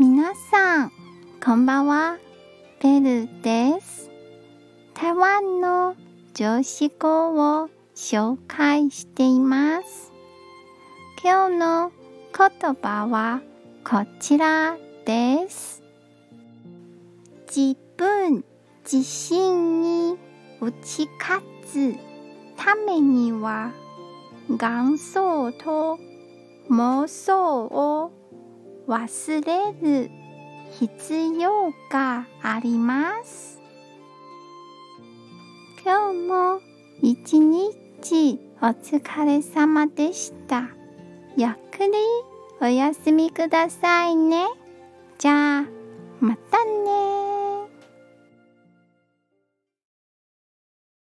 皆さん、こんばんは。ベルです。台湾の常識語を紹介しています。今日の言葉はこちらです。自分自身に打ち勝つためには元祖と妄想を忘れる必要があります。今日も一日お疲れ様でした。ゆっくりお休みくださいね。じゃあ、またね